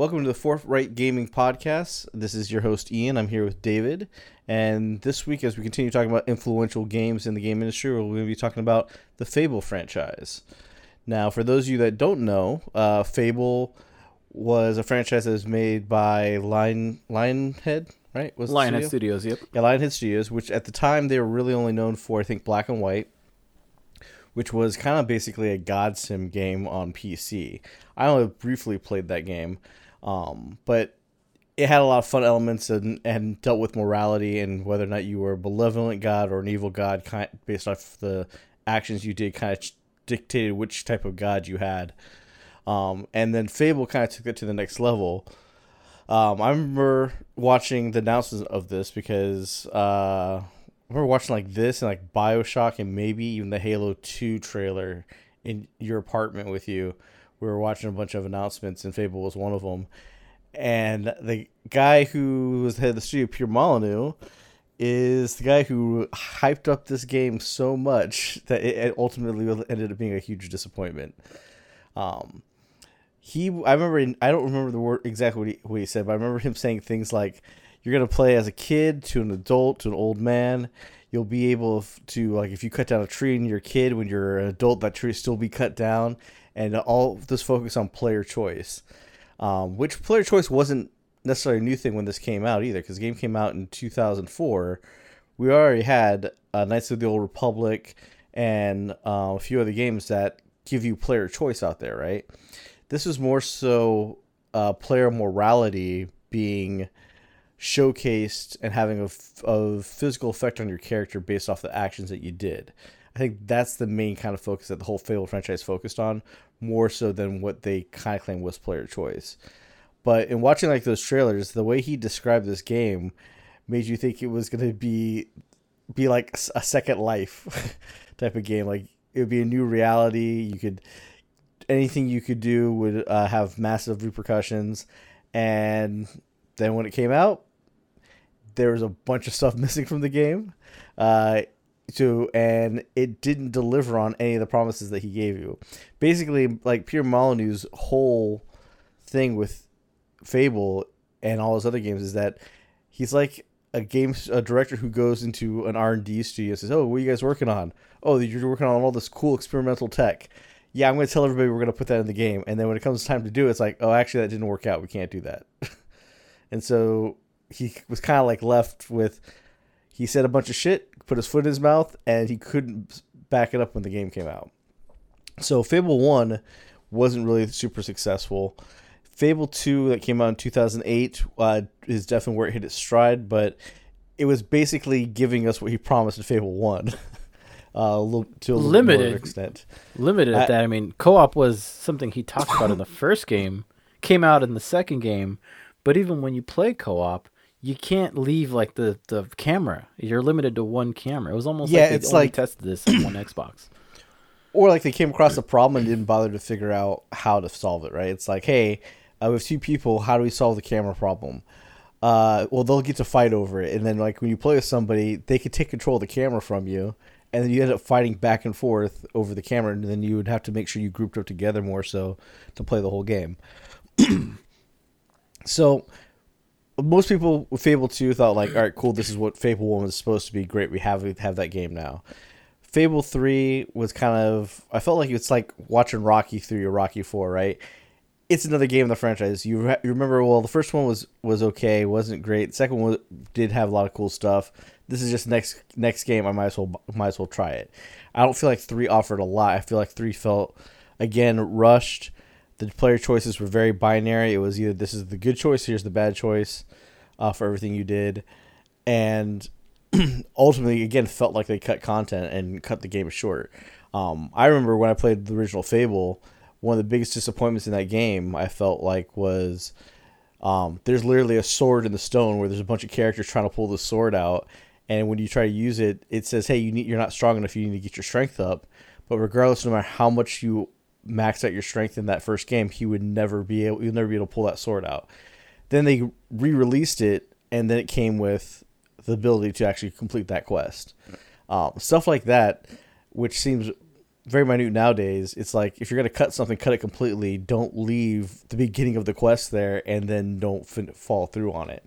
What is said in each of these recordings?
Welcome to the Fourth Right Gaming Podcast. This is your host, Ian. I'm here with David. And this week, as we continue talking about influential games in the game industry, we're going to be talking about the Fable franchise. Now, for those of you that don't know, uh, Fable was a franchise that was made by Lion Lionhead, right? Was Lionhead studio? Studios, yep. Yeah, Lionhead Studios, which at the time they were really only known for, I think, Black and White, which was kind of basically a God Sim game on PC. I only briefly played that game, um, but it had a lot of fun elements and, and dealt with morality and whether or not you were a benevolent god or an evil god, kind based off the actions you did, kind of dictated which type of god you had. Um, and then Fable kind of took it to the next level. Um, I remember watching the announcements of this because uh, I remember watching like this and like Bioshock and maybe even the Halo Two trailer in your apartment with you. We were watching a bunch of announcements and Fable was one of them. And the guy who was the head of the studio, Pierre Molyneux, is the guy who hyped up this game so much that it ultimately ended up being a huge disappointment. Um, he I remember I don't remember the word exactly what he, what he said, but I remember him saying things like you're gonna play as a kid to an adult to an old man. You'll be able to like if you cut down a tree and you're a kid when you're an adult, that tree will still be cut down, and all this focus on player choice, um, which player choice wasn't necessarily a new thing when this came out either, because the game came out in 2004. We already had uh, Knights of the Old Republic and uh, a few other games that give you player choice out there, right? This was more so uh, player morality being showcased and having a, a physical effect on your character based off the actions that you did. I think that's the main kind of focus that the whole Fable franchise focused on, more so than what they kind of claim was player choice. But in watching like those trailers, the way he described this game made you think it was going to be be like a second life type of game. Like it would be a new reality. You could anything you could do would uh, have massive repercussions. And then when it came out, there was a bunch of stuff missing from the game. Uh, so and it didn't deliver on any of the promises that he gave you. Basically, like Pierre Molyneux's whole thing with Fable and all his other games is that he's like a game a director who goes into an R and D studio and says, "Oh, what are you guys working on? Oh, you're working on all this cool experimental tech. Yeah, I'm going to tell everybody we're going to put that in the game." And then when it comes time to do it, it's like, "Oh, actually, that didn't work out. We can't do that." and so he was kind of like left with he said a bunch of shit, put his foot in his mouth, and he couldn't back it up when the game came out. So Fable One wasn't really super successful. Fable 2 that came out in 2008 uh, is definitely where it hit its stride, but it was basically giving us what he promised in Fable 1 uh, a little, to a little Limited. extent. Limited I- at that. I mean, co-op was something he talked about in the first game, came out in the second game, but even when you play co-op, you can't leave like the, the camera. You're limited to one camera. It was almost Yeah, like they it's only like- tested this on one Xbox. Or like they came across a problem and didn't bother to figure out how to solve it, right? It's like, hey, uh, we have two people, how do we solve the camera problem? Uh, well, they'll get to fight over it. And then, like, when you play with somebody, they could take control of the camera from you. And then you end up fighting back and forth over the camera. And then you would have to make sure you grouped up together more so to play the whole game. so, most people with Fable 2 thought, like, all right, cool, this is what Fable 1 was supposed to be. Great, we have, we have that game now. Fable 3 was kind of, I felt like it's like watching Rocky 3 or Rocky 4, right? it's another game in the franchise. You, re- you remember? Well, the first one was was okay, wasn't great. The second one did have a lot of cool stuff. This is just next next game. I might as well might as well try it. I don't feel like three offered a lot. I feel like three felt again rushed. The player choices were very binary. It was either this is the good choice, here's the bad choice, uh, for everything you did, and ultimately again felt like they cut content and cut the game short. Um, I remember when I played the original Fable one of the biggest disappointments in that game I felt like was um, there's literally a sword in the stone where there's a bunch of characters trying to pull the sword out, and when you try to use it, it says, "Hey, you need you're not strong enough. You need to get your strength up." But regardless, no matter how much you max out your strength in that first game, he would never be able you'll never be able to pull that sword out. Then they re-released it, and then it came with the ability to actually complete that quest. Um, stuff like that, which seems very minute nowadays. It's like if you're gonna cut something, cut it completely. Don't leave the beginning of the quest there, and then don't fin- fall through on it.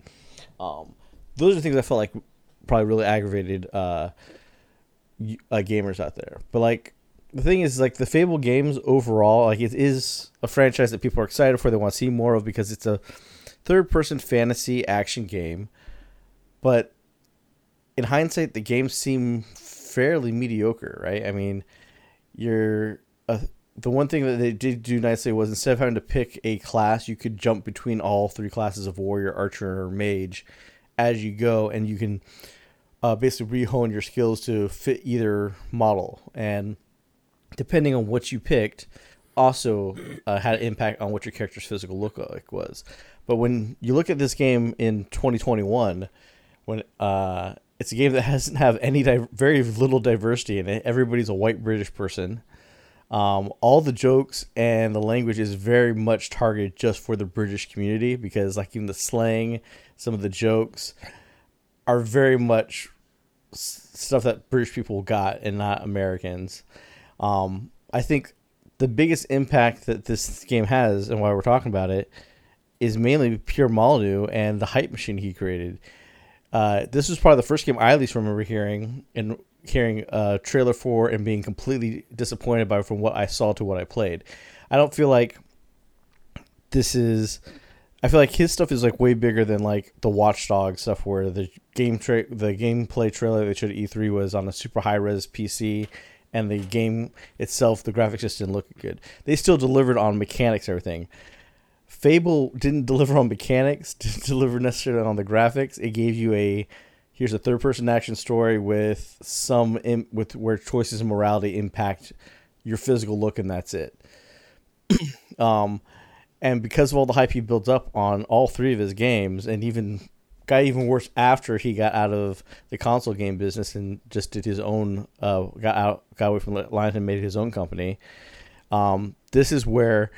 Um, those are things I felt like probably really aggravated uh, uh, gamers out there. But like the thing is, like the Fable games overall, like it is a franchise that people are excited for. They want to see more of because it's a third-person fantasy action game. But in hindsight, the games seem fairly mediocre, right? I mean, you're uh, the one thing that they did do nicely was instead of having to pick a class, you could jump between all three classes of warrior, archer, or mage as you go, and you can uh, basically rehone your skills to fit either model. And depending on what you picked, also uh, had an impact on what your character's physical look like was. But when you look at this game in 2021, when uh, it's a game that doesn't have any di- very little diversity in it, everybody's a white British person. Um, all the jokes and the language is very much targeted just for the British community because, like, even the slang, some of the jokes are very much stuff that British people got and not Americans. Um, I think the biggest impact that this game has and why we're talking about it is mainly pure Molyneux and the hype machine he created. Uh, this was probably the first game I at least remember hearing and hearing a trailer for and being completely disappointed by from what I saw to what I played. I don't feel like this is. I feel like his stuff is like way bigger than like the Watchdog stuff, where the game tra- the gameplay trailer they showed at E3 was on a super high res PC, and the game itself, the graphics just didn't look good. They still delivered on mechanics, everything. Fable didn't deliver on mechanics, didn't deliver necessarily on the graphics. It gave you a here's a third person action story with some with where choices and morality impact your physical look, and that's it. um, and because of all the hype he built up on all three of his games, and even got even worse after he got out of the console game business and just did his own uh, got out got away from Lion and made his own company. Um, this is where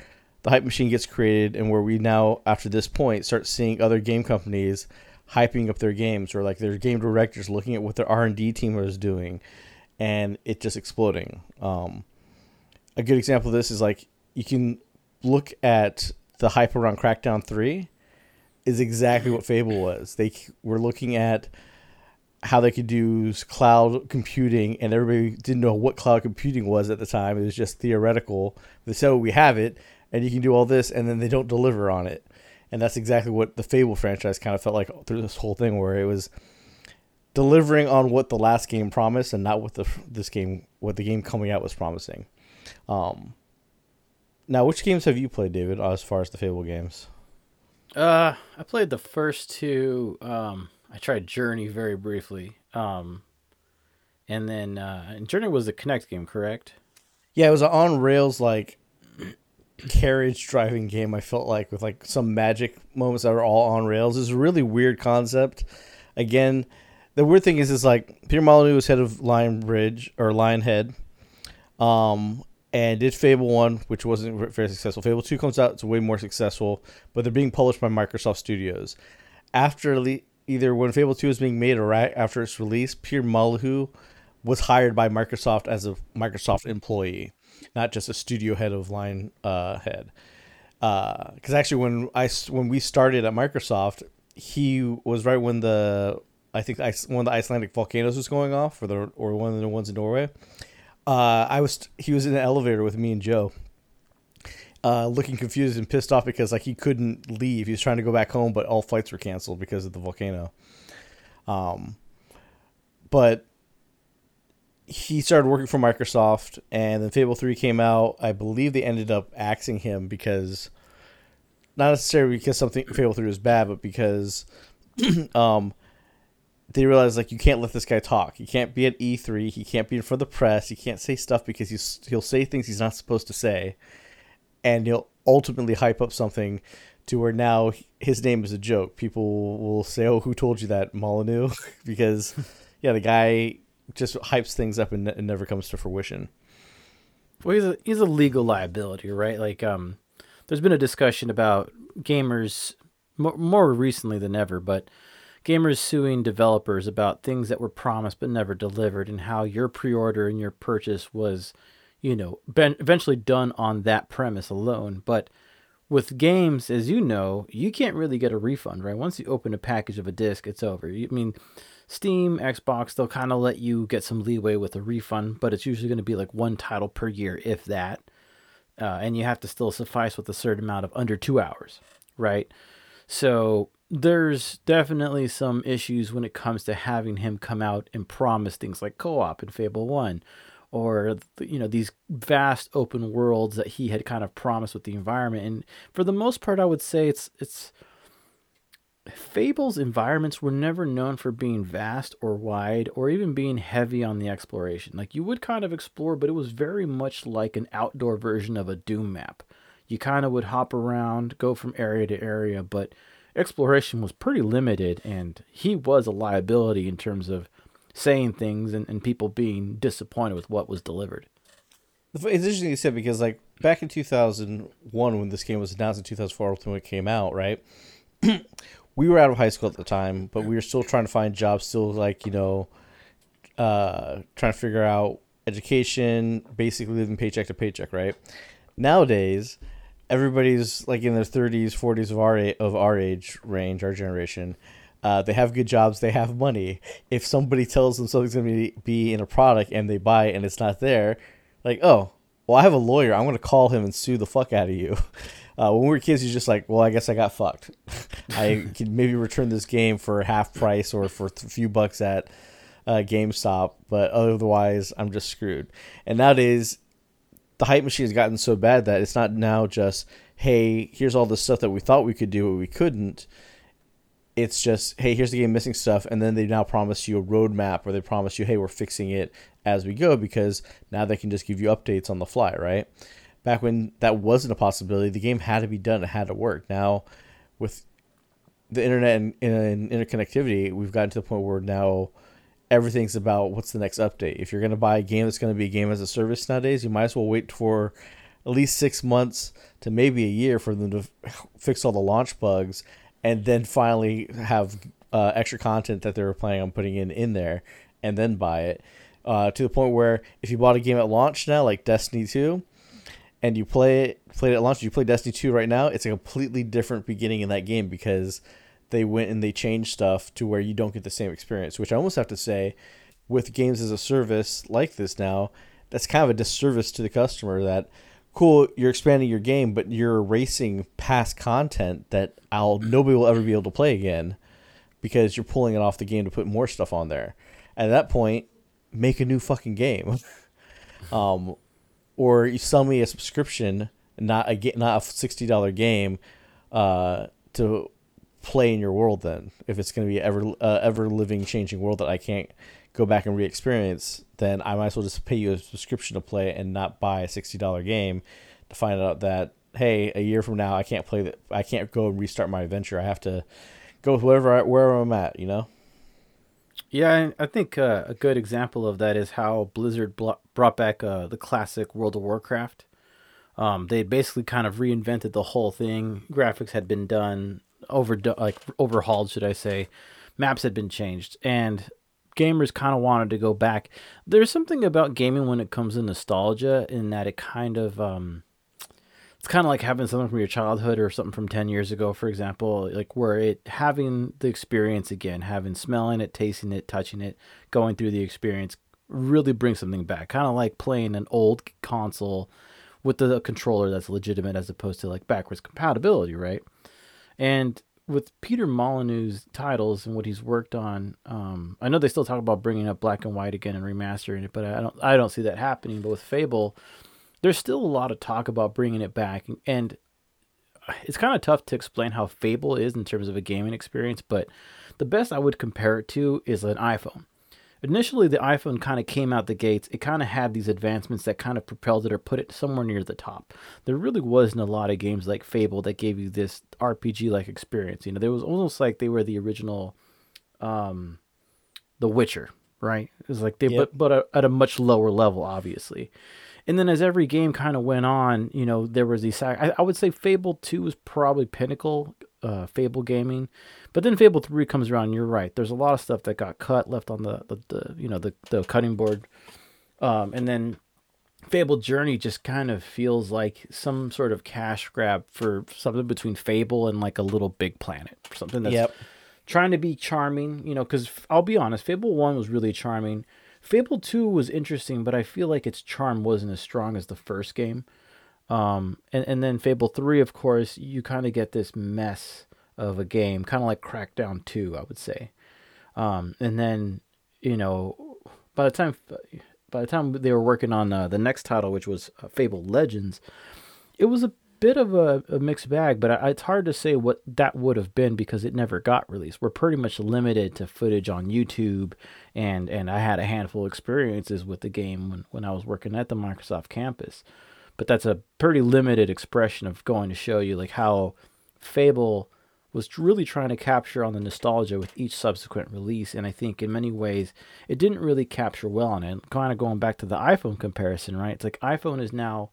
the hype machine gets created and where we now after this point start seeing other game companies hyping up their games or like their game directors looking at what their r&d team is doing and it just exploding um, a good example of this is like you can look at the hype around crackdown 3 is exactly what fable was they were looking at how they could use cloud computing and everybody didn't know what cloud computing was at the time it was just theoretical they said we have it and you can do all this, and then they don't deliver on it. And that's exactly what the Fable franchise kind of felt like through this whole thing, where it was delivering on what the last game promised, and not what the this game, what the game coming out was promising. Um, now, which games have you played, David, as far as the Fable games? Uh, I played the first two. Um, I tried Journey very briefly. Um, and then uh, and Journey was the Kinect game, correct? Yeah, it was an on rails like carriage driving game. I felt like with like some magic moments that were all on rails. It's a really weird concept. Again, the weird thing is, is like Peter Molyneux was head of Lion Bridge or Lionhead, um, and did Fable One, which wasn't very successful. Fable Two comes out, it's way more successful, but they're being published by Microsoft Studios. After le- either when Fable Two is being made or right after its release, Pierre Molyneux was hired by Microsoft as a Microsoft employee not just a studio head of line uh, head. Because uh, actually, when I when we started at Microsoft, he was right when the I think one of the Icelandic volcanoes was going off, or the or one of the ones in Norway. Uh, I was he was in an elevator with me and Joe, uh, looking confused and pissed off because like he couldn't leave. He was trying to go back home, but all flights were canceled because of the volcano. Um, but he started working for Microsoft, and then Fable Three came out. I believe they ended up axing him because, not necessarily because something Fable Three was bad, but because, um, they realized like you can't let this guy talk. He can't be at E three. He can't be in front of the press. He can't say stuff because he's he'll say things he's not supposed to say, and he'll ultimately hype up something to where now his name is a joke. People will say, "Oh, who told you that, Molyneux?" because yeah, the guy just hypes things up and it never comes to fruition. Well, he's a he's a legal liability, right? Like, um, there's been a discussion about gamers more, more recently than ever, but gamers suing developers about things that were promised but never delivered, and how your pre-order and your purchase was you know, been eventually done on that premise alone. But with games, as you know, you can't really get a refund, right? Once you open a package of a disc, it's over. I mean, Steam, Xbox, they'll kind of let you get some leeway with a refund, but it's usually going to be like one title per year, if that. Uh, and you have to still suffice with a certain amount of under two hours, right? So there's definitely some issues when it comes to having him come out and promise things like co-op in Fable 1 or you know these vast open worlds that he had kind of promised with the environment and for the most part I would say it's it's Fable's environments were never known for being vast or wide or even being heavy on the exploration. Like you would kind of explore, but it was very much like an outdoor version of a Doom map. You kind of would hop around, go from area to area, but exploration was pretty limited and he was a liability in terms of saying things and, and people being disappointed with what was delivered. It's interesting you said because like back in 2001 when this game was announced in 2004 when it came out, right? we were out of high school at the time, but we were still trying to find jobs, still like, you know, uh, trying to figure out education, basically living paycheck to paycheck, right? Nowadays, everybody's like in their 30s, 40s of our of our age range, our generation. Uh, they have good jobs. They have money. If somebody tells them something's going to be, in a product and they buy it and it's not there, like, oh, well, I have a lawyer. I'm going to call him and sue the fuck out of you. Uh, when we were kids, you're just like, well, I guess I got fucked. I can maybe return this game for half price or for a few bucks at uh, GameStop, but otherwise, I'm just screwed. And nowadays, the hype machine has gotten so bad that it's not now just, hey, here's all the stuff that we thought we could do, but we couldn't. It's just, hey, here's the game missing stuff, and then they now promise you a roadmap, or they promise you, hey, we're fixing it as we go, because now they can just give you updates on the fly, right? Back when that wasn't a possibility, the game had to be done, it had to work. Now, with the internet and, and interconnectivity, we've gotten to the point where now everything's about what's the next update. If you're going to buy a game that's going to be a game as a service nowadays, you might as well wait for at least six months to maybe a year for them to fix all the launch bugs and then finally have uh, extra content that they were planning on putting in in there and then buy it. Uh, to the point where if you bought a game at launch now, like Destiny 2, and you play it, played it at launch, you play Destiny 2 right now, it's a completely different beginning in that game because they went and they changed stuff to where you don't get the same experience, which I almost have to say with games as a service like this now, that's kind of a disservice to the customer that cool, you're expanding your game, but you're erasing past content that I'll nobody will ever be able to play again because you're pulling it off the game to put more stuff on there. At that point, make a new fucking game. um, or you sell me a subscription, not a not a sixty dollar game, uh, to play in your world then if it's going to be ever uh, ever living changing world that I can't go back and re-experience then I might as well just pay you a subscription to play and not buy a $60 game to find out that hey a year from now I can't play that I can't go and restart my adventure. I have to go with wherever I, wherever I'm at you know? Yeah I think uh, a good example of that is how Blizzard brought back uh, the classic World of Warcraft. Um, they basically kind of reinvented the whole thing. Graphics had been done over like overhauled, should I say? Maps had been changed, and gamers kind of wanted to go back. There's something about gaming when it comes to nostalgia, in that it kind of um, it's kind of like having something from your childhood or something from 10 years ago for example like where it having the experience again having smelling it tasting it touching it going through the experience really brings something back kind of like playing an old console with the controller that's legitimate as opposed to like backwards compatibility right and with Peter Molyneux's titles and what he's worked on, um, I know they still talk about bringing up Black and White again and remastering it, but I don't I don't see that happening. But with Fable, there's still a lot of talk about bringing it back, and it's kind of tough to explain how Fable is in terms of a gaming experience. But the best I would compare it to is an iPhone initially the iphone kind of came out the gates. It kind of had these advancements that kind of propelled it or put it somewhere near the top. There really wasn't a lot of games like fable that gave you this rpg like experience you know? There was almost like they were the original um the witcher right? It was like they yep. but but at a much lower level obviously. And then as every game kind of went on you know there was these I, I would say fable 2 was probably pinnacle uh, fable gaming but then Fable 3 comes around, you're right. There's a lot of stuff that got cut, left on the, the, the you know, the, the cutting board. Um, and then Fable Journey just kind of feels like some sort of cash grab for something between Fable and like a little big planet. Something that's Yep. trying to be charming, you know, because I'll be honest, Fable 1 was really charming. Fable 2 was interesting, but I feel like its charm wasn't as strong as the first game. Um, and, and then Fable 3, of course, you kind of get this mess of a game, kind of like Crackdown 2, I would say. Um, and then, you know, by the time by the time they were working on uh, the next title, which was uh, Fable Legends, it was a bit of a, a mixed bag. But I, it's hard to say what that would have been because it never got released. We're pretty much limited to footage on YouTube, and and I had a handful of experiences with the game when when I was working at the Microsoft campus. But that's a pretty limited expression of going to show you like how Fable was really trying to capture on the nostalgia with each subsequent release. And I think in many ways it didn't really capture well on it. Kind of going back to the iPhone comparison, right? It's like iPhone is now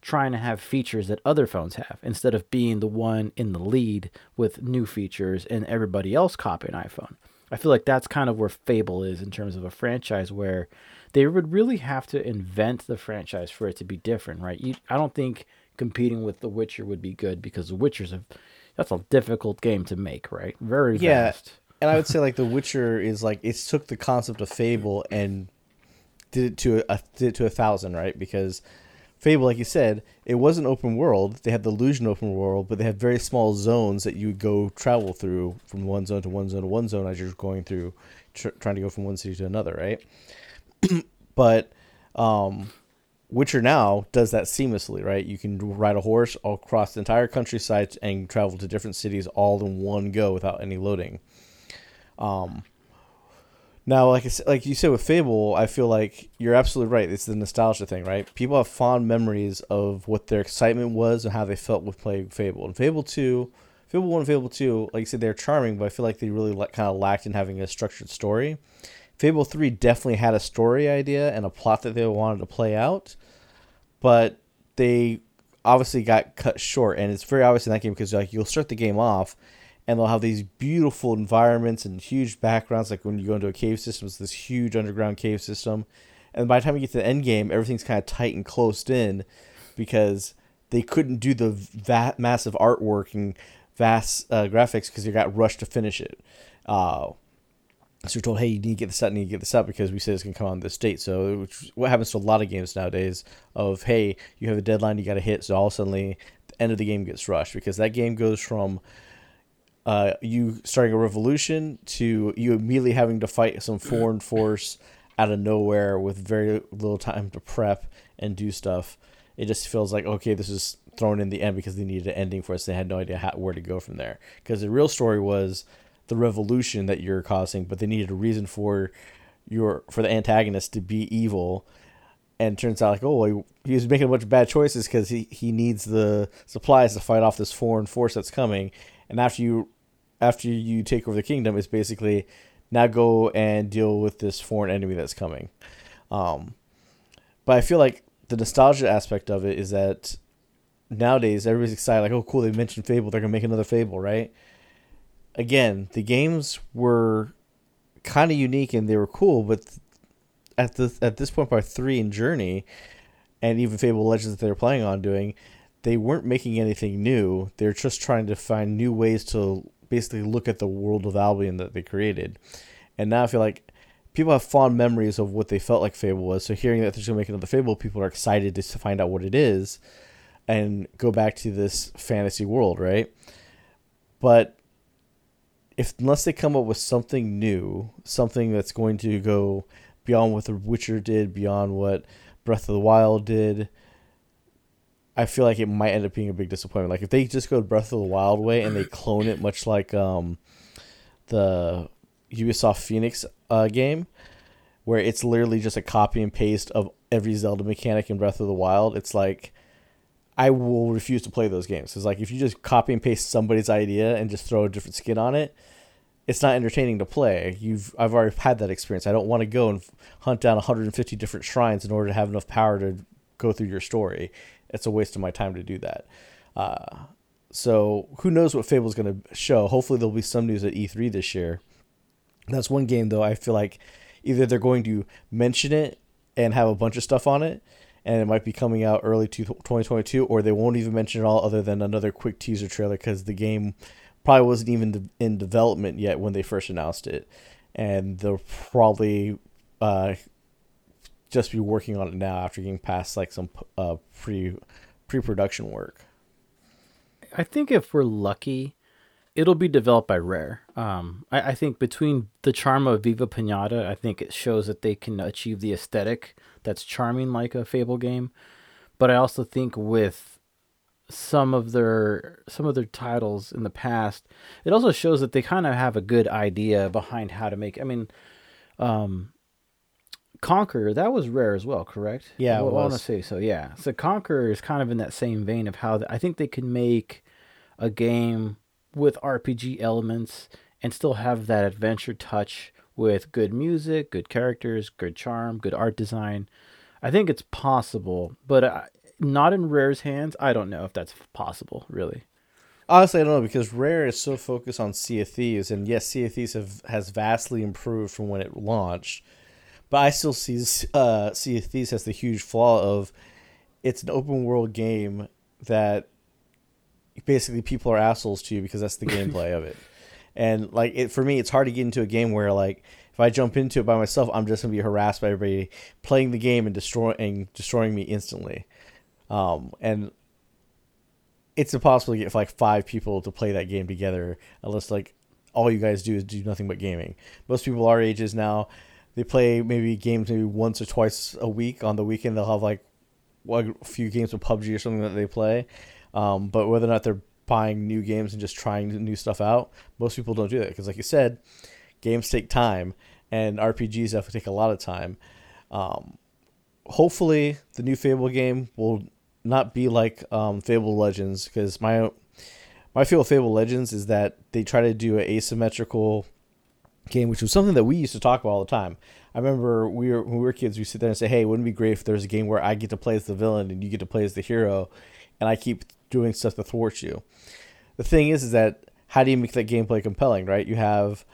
trying to have features that other phones have instead of being the one in the lead with new features and everybody else copying iPhone. I feel like that's kind of where Fable is in terms of a franchise where they would really have to invent the franchise for it to be different, right? You, I don't think competing with The Witcher would be good because The Witcher's a that's a difficult game to make, right? Very Yeah. fast. and I would say like The Witcher is like it took the concept of Fable and did it to a did it to a thousand, right? Because Fable, like you said, it was an open world. They had the illusion open world, but they had very small zones that you would go travel through from one zone to one zone to one zone as you're going through, tr- trying to go from one city to another, right? but um, Witcher now does that seamlessly, right? You can ride a horse across the entire countryside and travel to different cities all in one go without any loading. Um, now, like I like you said with Fable, I feel like you're absolutely right. It's the nostalgia thing, right? People have fond memories of what their excitement was and how they felt with playing Fable. And Fable Two, Fable One, Fable Two, like you said, they're charming, but I feel like they really like, kind of lacked in having a structured story. Fable 3 definitely had a story idea and a plot that they wanted to play out, but they obviously got cut short. And it's very obvious in that game because like you'll start the game off and they'll have these beautiful environments and huge backgrounds. Like when you go into a cave system, it's this huge underground cave system. And by the time you get to the end game, everything's kind of tight and closed in because they couldn't do the va- massive artwork and vast uh, graphics because they got rushed to finish it. Uh, so we're told, hey, you need to get this out, you need to get this out because we said it's going to come on this date. So, which, what happens to a lot of games nowadays of, hey, you have a deadline you got to hit, so all of a sudden the end of the game gets rushed because that game goes from uh, you starting a revolution to you immediately having to fight some foreign force out of nowhere with very little time to prep and do stuff. It just feels like, okay, this is thrown in the end because they needed an ending for us. They had no idea how, where to go from there. Because the real story was the revolution that you're causing, but they needed a reason for your for the antagonist to be evil. And turns out like, oh, he, he was making a bunch of bad choices because he, he needs the supplies to fight off this foreign force that's coming. And after you after you take over the kingdom, it's basically now go and deal with this foreign enemy that's coming. Um, but I feel like the nostalgia aspect of it is that nowadays everybody's excited, like, oh, cool, they mentioned Fable, they're gonna make another Fable, right? Again, the games were kind of unique and they were cool, but at the at this point, by three and Journey, and even Fable Legends that they were planning on doing, they weren't making anything new. They're just trying to find new ways to basically look at the world of Albion that they created. And now I feel like people have fond memories of what they felt like Fable was. So hearing that they're going to make another Fable, people are excited to find out what it is and go back to this fantasy world, right? But if unless they come up with something new, something that's going to go beyond what The Witcher did, beyond what Breath of the Wild did, I feel like it might end up being a big disappointment. Like if they just go Breath of the Wild way and they clone it, much like um, the Ubisoft Fenyx uh, game, where it's literally just a copy and paste of every Zelda mechanic in Breath of the Wild. It's like I will refuse to play those games. It's like if you just copy and paste somebody's idea and just throw a different skin on it, it's not entertaining to play. You've I've already had that experience. I don't want to go and hunt down 150 different shrines in order to have enough power to go through your story. It's a waste of my time to do that. Uh, so who knows what Fable's going to show? Hopefully there'll be some news at E3 this year. That's one game though. I feel like either they're going to mention it and have a bunch of stuff on it, and it might be coming out early to 2022, or they won't even mention it all other than another quick teaser trailer because the game probably wasn't even in development yet when they first announced it, and they'll probably uh, just be working on it now after getting past like some uh, pre pre production work. I think if we're lucky, it'll be developed by Rare. Um, I, I, think between the charm of Viva Pinata, I think it shows that they can achieve the aesthetic that's charming like a Fable game. But I also think with some of their some of their titles in the past, it also shows that they kind of have a good idea behind how to make. I mean, um, Conker that was rare as well, correct? Yeah, well, I want to say so. Yeah, so Conker is kind of in that same vein of how the, I think they can make a game with RPG elements and still have that adventure touch with good music, good characters, good charm, good art design. I think it's possible, but uh, not in Rare's hands. I don't know if that's possible, really. Honestly, I don't know because Rare is so focused on Sea of Thieves, and yes, Sea of Thieves have, has vastly improved from when it launched. But I still see uh, Sea of Thieves has the huge flaw of it's an open world game that basically people are assholes to you because that's the gameplay of it. And like it for me, it's hard to get into a game where like if I jump into it by myself, I'm just gonna be harassed by everybody playing the game and destroying destroying me instantly. Um, and it's impossible to get like five people to play that game together unless like all you guys do is do nothing but gaming. Most people our ages now, they play maybe games maybe once or twice a week. On the weekend, they'll have like a few games of PUBG or something that they play. Um, but whether or not they're buying new games and just trying new stuff out, most people don't do that because, like you said, games take time and RPGs have to take a lot of time. Um, hopefully, the new Fable game will not be like um, Fable Legends because my my feel of Fable Legends is that they try to do an asymmetrical game, which was something that we used to talk about all the time. I remember we were when we were kids, we sit there and say, "Hey, wouldn't it be great if there's a game where I get to play as the villain and you get to play as the hero, and I keep doing stuff to thwart you. The thing is, is that how do you make that gameplay compelling, right? You have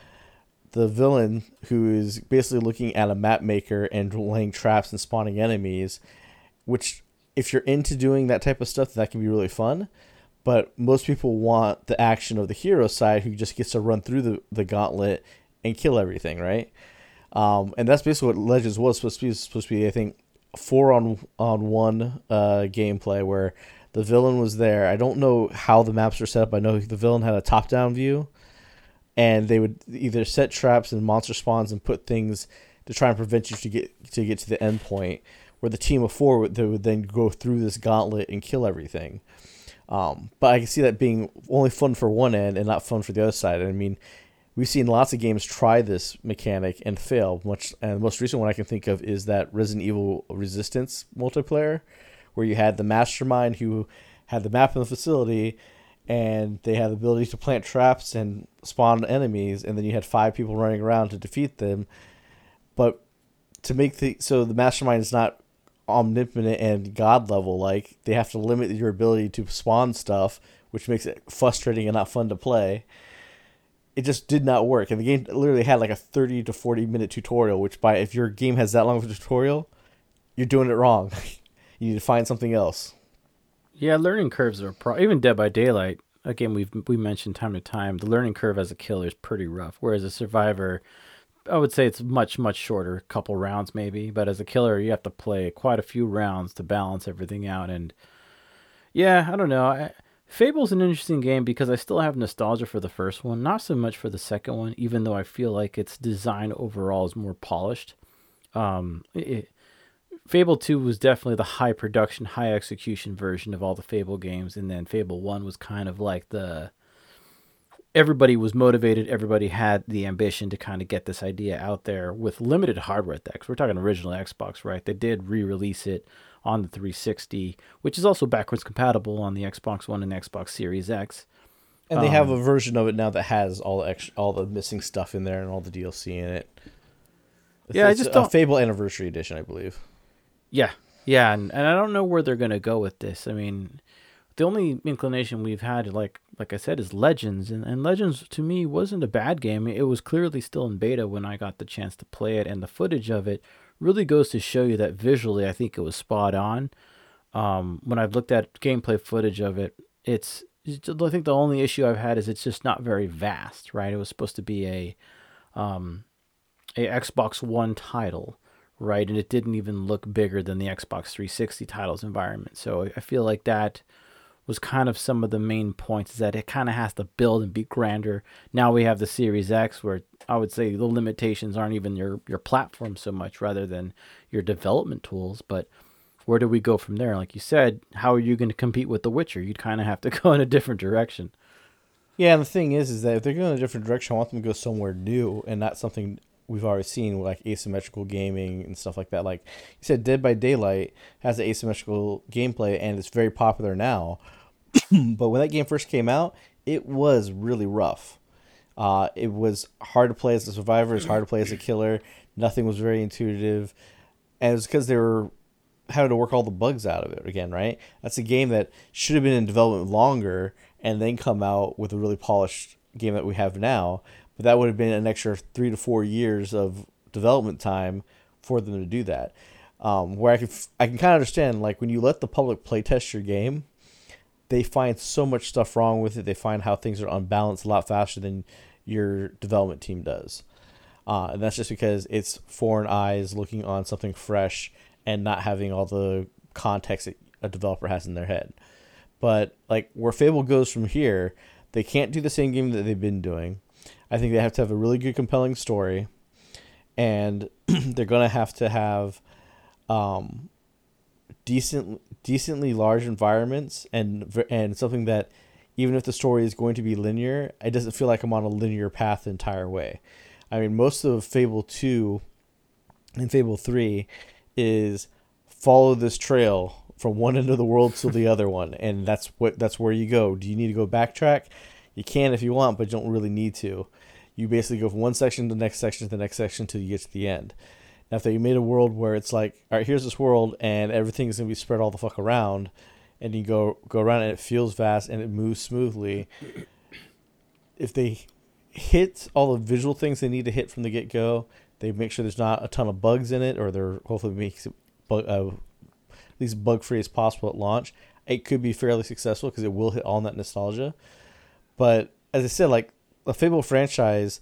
the villain who is basically looking at a map maker and laying traps and spawning enemies, which if you're into doing that type of stuff, that can be really fun. But most people want the action of the hero side who just gets to run through the, the gauntlet and kill everything, right? Um, and that's basically what Legends was supposed to be. Supposed to be, I think, four on on one uh, gameplay where the villain was there. I don't know how the maps were set up. I know the villain had a top down view, and they would either set traps and monster spawns and put things to try and prevent you to get to get to the end point. Where the team of four would, they would then go through this gauntlet and kill everything. Um, but I can see that being only fun for one end and not fun for the other side. I mean, we've seen lots of games try this mechanic and fail. Much and the most recent one I can think of is that Resident Evil Resistance multiplayer, where you had the mastermind who had the map of the facility and they had the ability to plant traps and spawn enemies and then you had five people running around to defeat them. But to make the so the mastermind is not omnipotent and god level like they have to limit your ability to spawn stuff which makes it frustrating and not fun to play. It just did not work and the game literally had like a 30 to 40 minute tutorial which by if your game has that long of a tutorial you're doing it wrong you need to find something else. Yeah, learning curves are pro. Even Dead by Daylight, again, we've we mentioned time to time, the learning curve as a killer is pretty rough. Whereas a survivor, I would say it's much much shorter, a couple rounds maybe. But as a killer, you have to play quite a few rounds to balance everything out. And yeah, I don't know. I, Fable's an interesting game because I still have nostalgia for the first one, not so much for the second one, even though I feel like its design overall is more polished. Um, it, Fable 2 was definitely the high production, high execution version of all the Fable games. And then Fable 1 was kind of like the. Everybody was motivated. Everybody had the ambition to kind of get this idea out there with limited hardware at that. Cause we're talking original Xbox, right? They did re release it on the 360, which is also backwards compatible on the Xbox One and Xbox Series X. And they um, have a version of it now that has all the extra, all the missing stuff in there and all the DLC in it. It's, yeah, it's I just a don't... Fable Anniversary Edition, I believe. Yeah, yeah, and, and I don't know where they're gonna go with this. I mean, the only inclination we've had, like like I said, is Legends, and, and Legends to me wasn't a bad game. It was clearly still in beta when I got the chance to play it, and the footage of it really goes to show you that visually, I think it was spot on. Um, when I've looked at gameplay footage of it, it's I think the only issue I've had is it's just not very vast, right? It was supposed to be a um, a Xbox One title, right? And it didn't even look bigger than the Xbox 360 titles environment. So I feel like that was kind of some of the main points is that it kind of has to build and be grander. Now we have the Series X where I would say the limitations aren't even your your platform so much rather than your development tools, but where do we go from there? Like you said, how are you going to compete with The Witcher? You'd kind of have to go in a different direction. Yeah, and the thing is, is that if they're going in a different direction, I want them to go somewhere new and not something we've already seen, like asymmetrical gaming and stuff like that. Like you said, Dead by Daylight has an asymmetrical gameplay and it's very popular now. but when that game first came out, it was really rough. Uh, it was hard to play as a survivor. It was hard to play as a killer. Nothing was very intuitive, and it was because they were having to work all the bugs out of it again. Right? That's a game that should have been in development longer and then come out with a really polished game that we have now. But that would have been an extra three to four years of development time for them to do that. Um, where I can I can kind of understand like when you let the public play test your game, they find so much stuff wrong with it. They find how things are unbalanced a lot faster than your development team does. Uh, and that's just because it's foreign eyes looking on something fresh and not having all the context that a developer has in their head. But like where Fable goes from here, they can't do the same game that they've been doing. I think they have to have a really good, compelling story, and they're gonna have to have um, decent, decently large environments, and and something that even if the story is going to be linear, it doesn't feel like I'm on a linear path the entire way. I mean, most of Fable two and Fable three is follow this trail from one end of the world to the other one, and that's what that's where you go. Do you need to go backtrack? You can if you want, but you don't really need to. You basically go from one section to the next section to the next section until you get to the end. Now, if they made a world where it's like, all right, here's this world, and everything is gonna be spread all the fuck around, and you go go around and it feels vast and it moves smoothly. If they hit all the visual things they need to hit from the get go, they make sure there's not a ton of bugs in it, or they're hopefully makes it bug, uh, least bug free as possible at launch, it could be fairly successful because it will hit all that nostalgia. But as I said, like the Fable franchise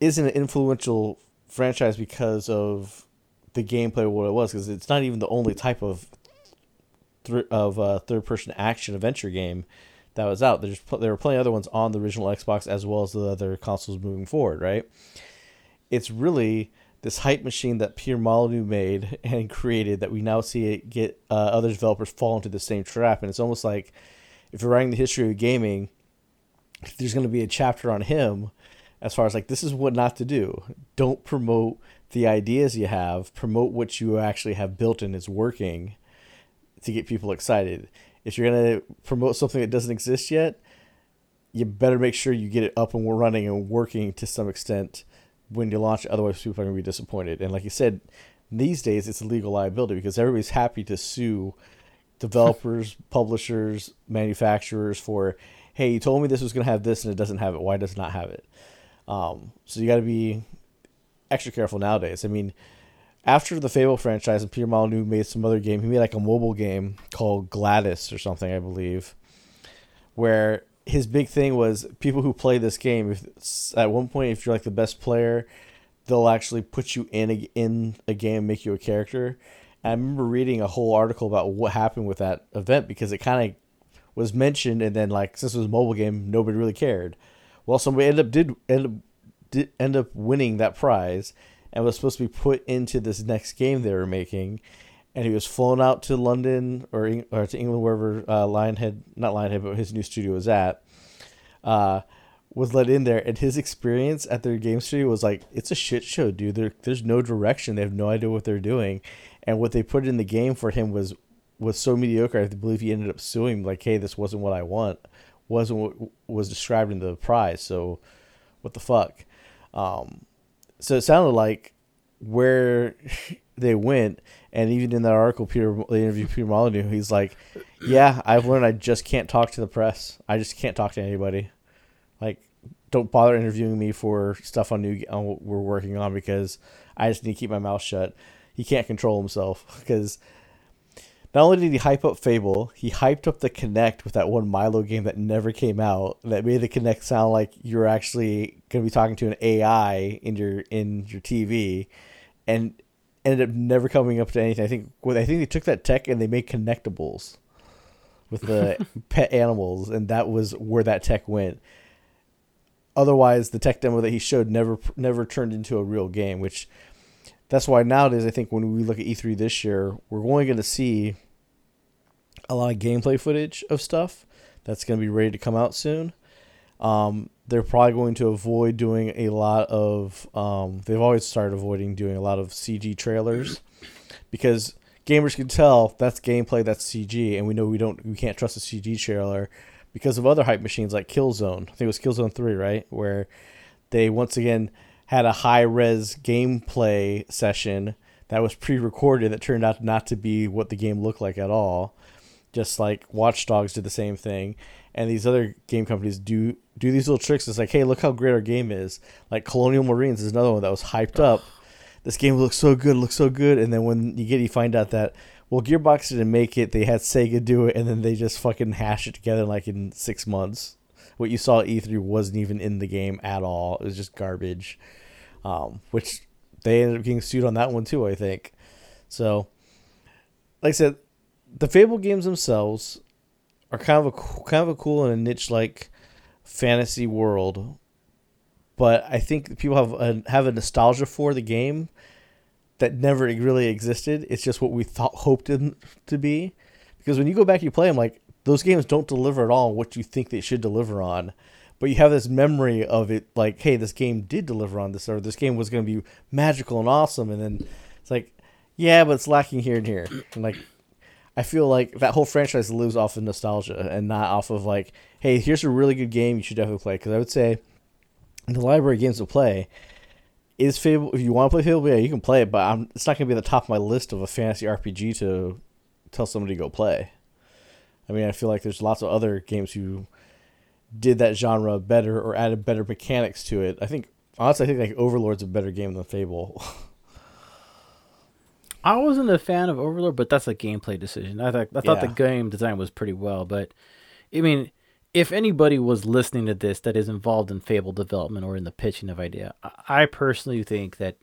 isn't an influential franchise because of the gameplay of what it was, because it's not even the only type of of uh, third person action adventure game that was out. There's there were plenty other ones on the original Xbox as well as the other consoles moving forward, right? It's really this hype machine that Pierre Molyneux made and created that we now see it get uh, other developers fall into the same trap. And it's almost like if you're writing the history of gaming, there's going to be a chapter on him as far as like this is what not to do. Don't promote the ideas you have. Promote what you actually have built and is working to get people excited. If you're going to promote something that doesn't exist yet, you better make sure you get it up and running and working to some extent when you launch. Otherwise, people are going to be disappointed. And like you said, these days it's a legal liability because everybody's happy to sue developers, publishers, manufacturers for, hey, you told me this was going to have this and it doesn't have it. Why does it not have it? Um, so you got to be extra careful nowadays. I mean, after the Fable franchise and Peter Molyneux made some other game, he made like a mobile game called Godus or something, I believe, where his big thing was people who play this game. If at one point, if you're like the best player, they'll actually put you in a, in a game, make you a character. And I remember reading a whole article about what happened with that event because it kind of was mentioned, and then like since it was a mobile game, nobody really cared. Well, somebody ended up did end up did end up winning that prize, and was supposed to be put into this next game they were making and he was flown out to London or or to England wherever uh, Lionhead not Lionhead but his new studio was at. Uh, was let in there, and his experience at their game studio was like it's a shit show, dude. There, there's no direction. They have no idea what they're doing, and what they put in the game for him was was so mediocre. I believe he ended up suing, like, "Hey, this wasn't what I want. wasn't what was described in the prize. So, what the fuck?" Um, so it sounded like where they went and even in that article, Peter they interviewed Peter Molyneux. He's like, "Yeah, I've learned I just can't talk to the press. I just can't talk to anybody. Like don't bother interviewing me for stuff on new on what we're working on because I just need to keep my mouth shut. He can't control himself because not only did he hype up Fable, he hyped up the Kinect with that one Milo game that never came out that made the Kinect sound like you're actually going to be talking to an AI in your in your TV, and ended up never coming up to anything. I think well, I think they took that tech and they made Kinectimals with the pet animals, and that was where that tech went. Otherwise, the tech demo that he showed never never turned into a real game, which that's why nowadays I think when we look at E3 this year, we're only going to see a lot of gameplay footage of stuff that's going to be ready to come out soon. Um, they're probably going to avoid doing a lot of. Um, they've always started avoiding doing a lot of CG trailers because gamers can tell that's gameplay, that's CG, and we know we don't, we can't trust a CG trailer because of other hype machines like Killzone. I think it was Killzone Three, right, where they once again had a high res gameplay session that was pre recorded that turned out not to be what the game looked like at all. Just like Watch Dogs did the same thing. And these other game companies do do these little tricks. It's like, hey, look how great our game is. Like Colonial Marines is another one that was hyped up. This game looks so good, looks so good, and then when you get you find out that well, Gearbox didn't make it. They had Sega do it, and then they just fucking hash it together like in six months. What you saw at E3 wasn't even in the game at all. It was just garbage um, which they ended up getting sued on that one too, I think. So, like I said, the Fable games themselves are kind of a kind of a cool and a niche like fantasy world, but I think people have a, have a nostalgia for the game that never really existed. It's just what we thought hoped it to be, because when you go back, you play them like those games don't deliver at all what you think they should deliver on but you have this memory of it like hey this game did deliver on this or this game was going to be magical and awesome and then it's like yeah but it's lacking here and here and like i feel like that whole franchise lives off of nostalgia and not off of like hey here's a really good game you should definitely play because i would say the library games to play is Fable. If you want to play Fable, yeah, you can play it, but I'm, it's not going to be at the top of my list of a fantasy RPG to tell somebody to go play. I mean, I feel like there's lots of other games you did that genre better or added better mechanics to it. I think honestly, I think like Overlord's a better game than Fable. I wasn't a fan of Overlord, but that's a gameplay decision. I thought I thought yeah. the game design was pretty well, but I mean, if anybody was listening to this that is involved in Fable development or in the pitching of idea, I personally think that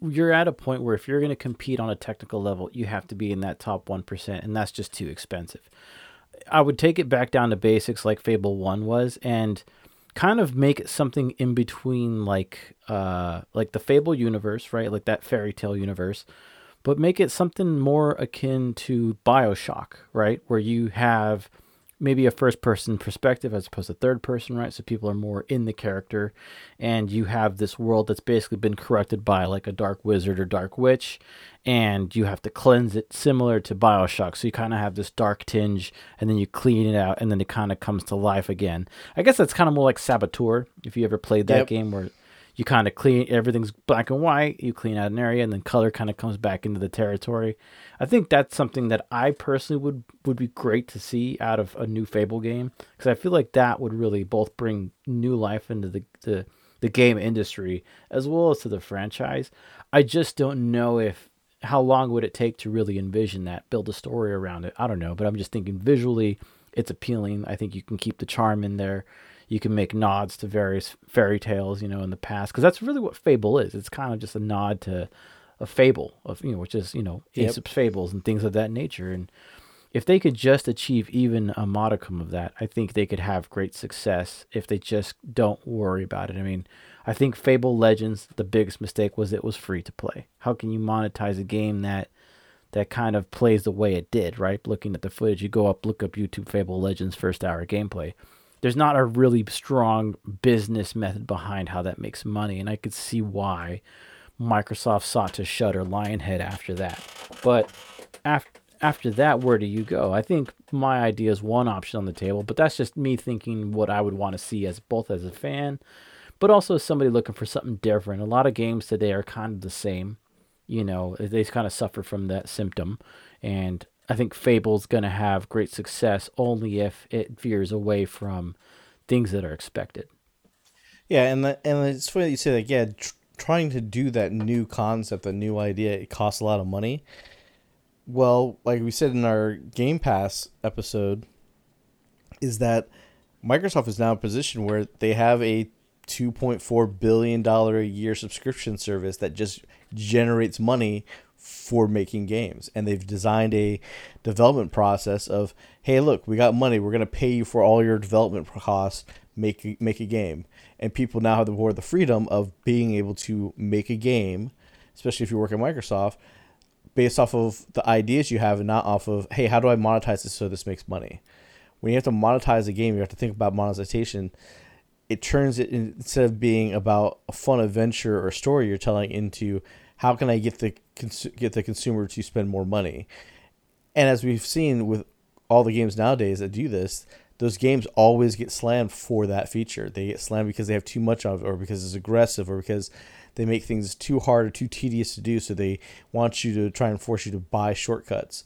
you're at a point where if you're going to compete on a technical level, you have to be in that top 1%, and that's just too expensive. I would take it back down to basics like Fable 1 was and kind of make it something in between like uh like the Fable universe, right? Like that fairy tale universe, but make it something more akin to BioShock, right? Where you have maybe a first person perspective as opposed to third person, right? So people are more in the character, and you have this world that's basically been corrupted by like a dark wizard or dark witch, and you have to cleanse it similar to Bioshock. So you kind of have this dark tinge, and then you clean it out, and then it kind of comes to life again. I guess that's kind of more like Saboteur, if you ever played that yep. game where you kind of clean everything's black and white you clean out an area and then color kind of comes back into the territory. I think that's something that i personally would would be great to see out of a new fable game because i feel like that would really both bring new life into the, the the game industry as well as to the franchise. I just don't know if how long would it take to really envision that build a story around it? I don't know but i'm just thinking visually it's appealing. I think you can keep the charm in there you can make nods to various fairy tales, you know, in the past, because that's really what fable is. It's kind of just a nod to a fable of you know, which is you know yep. Aesop's fables and things of that nature. And if they could just achieve even a modicum of that, I think they could have great success if they just don't worry about it. I mean, I think Fable Legends, the biggest mistake was it was free to play. How can you monetize a game that that kind of plays the way it did, right? Looking at the footage, you go up, look up YouTube Fable Legends first hour gameplay there's not a really strong business method behind how that makes money, and I could see why Microsoft sought to shutter Lionhead after that. But after after that, where do you go? I think my idea is one option on the table, but that's just me thinking what I would want to see as both as a fan, but also as somebody looking for something different. A lot of games today are kind of the same. You know, they kind of suffer from that symptom, and I think Fable's going to have great success only if it veers away from things that are expected. Yeah, and the, and it's funny that you say that. Yeah, tr- trying to do that new concept, a new idea, it costs a lot of money. Well, like we said in our Game Pass episode, is that Microsoft is now in a position where they have a two point four billion dollar a year subscription service that just generates money for making games, and they've designed a development process of, hey, look, we got money, we're gonna pay you for all your development costs, make make a game, and people now have the more the freedom of being able to make a game, especially if you work at Microsoft, based off of the ideas you have and not off of, hey, how do I monetize this so this makes money? When you have to monetize a game, you have to think about monetization. It turns it instead of being about a fun adventure or story you're telling into how can I get the cons- get the consumer to spend more money. And as we've seen with all the games nowadays that do this, those games always get slammed for that feature. They get slammed because they have too much of it, or because it's aggressive, or because they make things too hard or too tedious to do. So they want you to try and force you to buy shortcuts.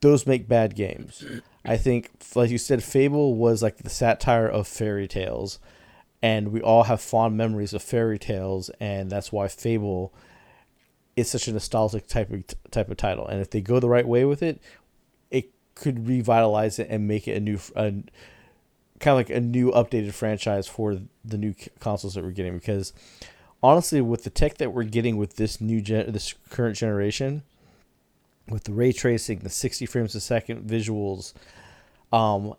Those make bad games. I think, like you said, Fable was like the satire of fairy tales, and we all have fond memories of fairy tales, and that's why Fable is such a nostalgic type of type of title. And if they go the right way with it, it could revitalize it and make it a new, a, kind of like a new updated franchise for the new consoles that we're getting. Because honestly, with the tech that we're getting with this new gen, this current generation, with the ray tracing, the sixty frames a second visuals, um,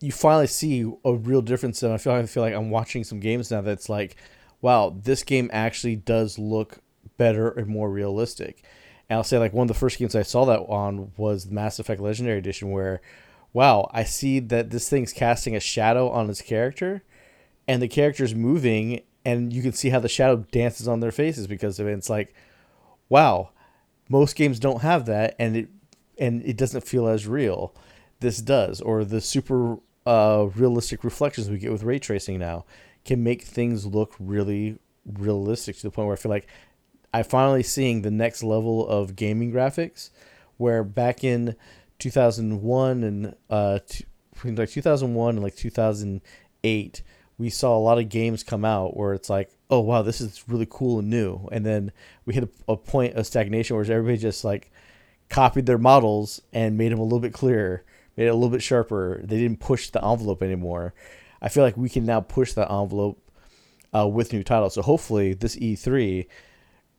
you finally see a real difference. And I feel I feel like I'm watching some games now that's like, wow, this game actually does look better and more realistic. And I'll say like one of the first games I saw that on was Mass Effect Legendary Edition, where, wow, I see that this thing's casting a shadow on its character, and the character's moving, and you can see how the shadow dances on their faces because of it. It's like, wow, most games don't have that, and it and it doesn't feel as real. This does, or the super uh, realistic reflections we get with ray tracing now can make things look really realistic to the point where I feel like I finally seeing the next level of gaming graphics, where back in 2001 and uh, between like 2001 and like 2008, we saw a lot of games come out where it's like, oh wow, this is really cool and new, and then we hit a, a point of stagnation where everybody just like copied their models and made them a little bit clearer, made it a little bit sharper. They didn't push the envelope anymore. I feel like we can now push that envelope uh, with new titles. So hopefully, this E3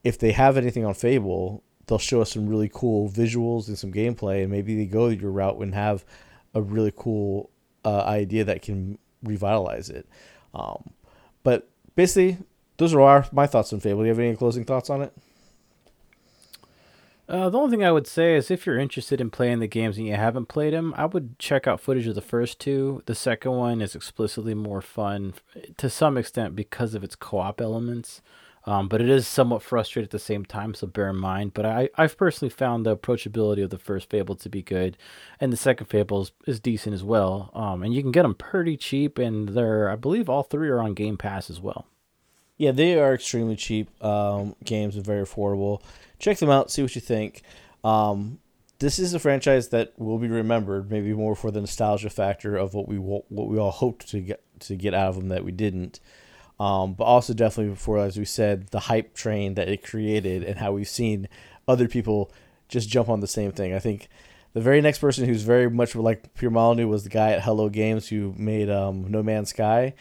if they have anything on Fable, they'll show us some really cool visuals and some gameplay, and maybe they go your route and have a really cool uh, idea that can revitalize it. Um, but basically, those are our, my thoughts on Fable. Do you have any closing thoughts on it? Uh, the only thing I would say is if you're interested in playing the games and you haven't played them, I would check out footage of the first two. The second one is explicitly more fun to some extent because of its co op elements. Um, but it is somewhat frustrating at the same time, so bear in mind. But I, I've personally found the approachability of the first Fable to be good, and the second Fable is, is decent as well. Um, and you can get them pretty cheap, and they're, I believe, all three are on Game Pass as well. Yeah, they are extremely cheap um, games and very affordable. Check them out, see what you think. Um, this is a franchise that will be remembered, maybe more for the nostalgia factor of what we what we all hoped to get to get out of them that we didn't. Um, but also definitely for, as we said, the hype train that it created and how we've seen other people just jump on the same thing. I think the very next person who's very much like Pierre Molyneux was the guy at Hello Games who made um, No Man's Sky.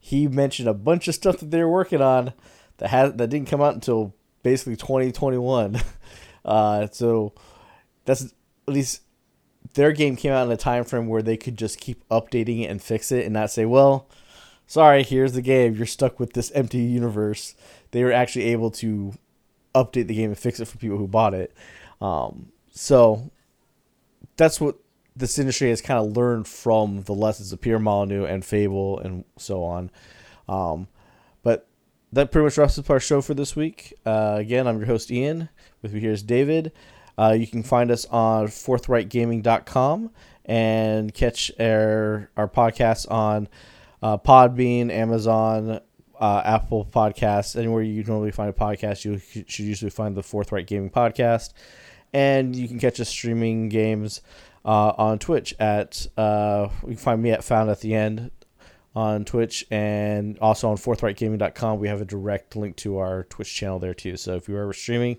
He mentioned a bunch of stuff that they were working on that had that didn't come out until basically 2021. uh, so that's at least their game came out in a time frame where they could just keep updating it and fix it and not say, well, sorry, here's the game. You're stuck with this empty universe. They were actually able to update the game and fix it for people who bought it. Um, so that's what this industry has kind of learned from the lessons of Pierre Molyneux and Fable and so on. Um, but that pretty much wraps up our show for this week. Uh, again, I'm your host, Ian. With me here is David. Uh, you can find us on forthrightgaming.com and catch our, our podcast on uh, Podbean, Amazon, uh, Apple Podcasts, anywhere you normally find a podcast, you should usually find the Forthright Gaming Podcast. And you can catch us streaming games uh, on Twitch at, uh, you can find me at Found at the End on Twitch and also on forthrightgaming.com. We have a direct link to our Twitch channel there too. So if you're ever streaming,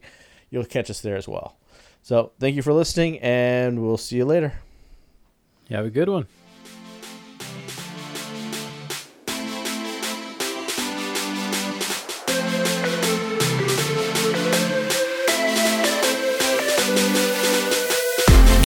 you'll catch us there as well. So thank you for listening, and we'll see you later. You have a good one.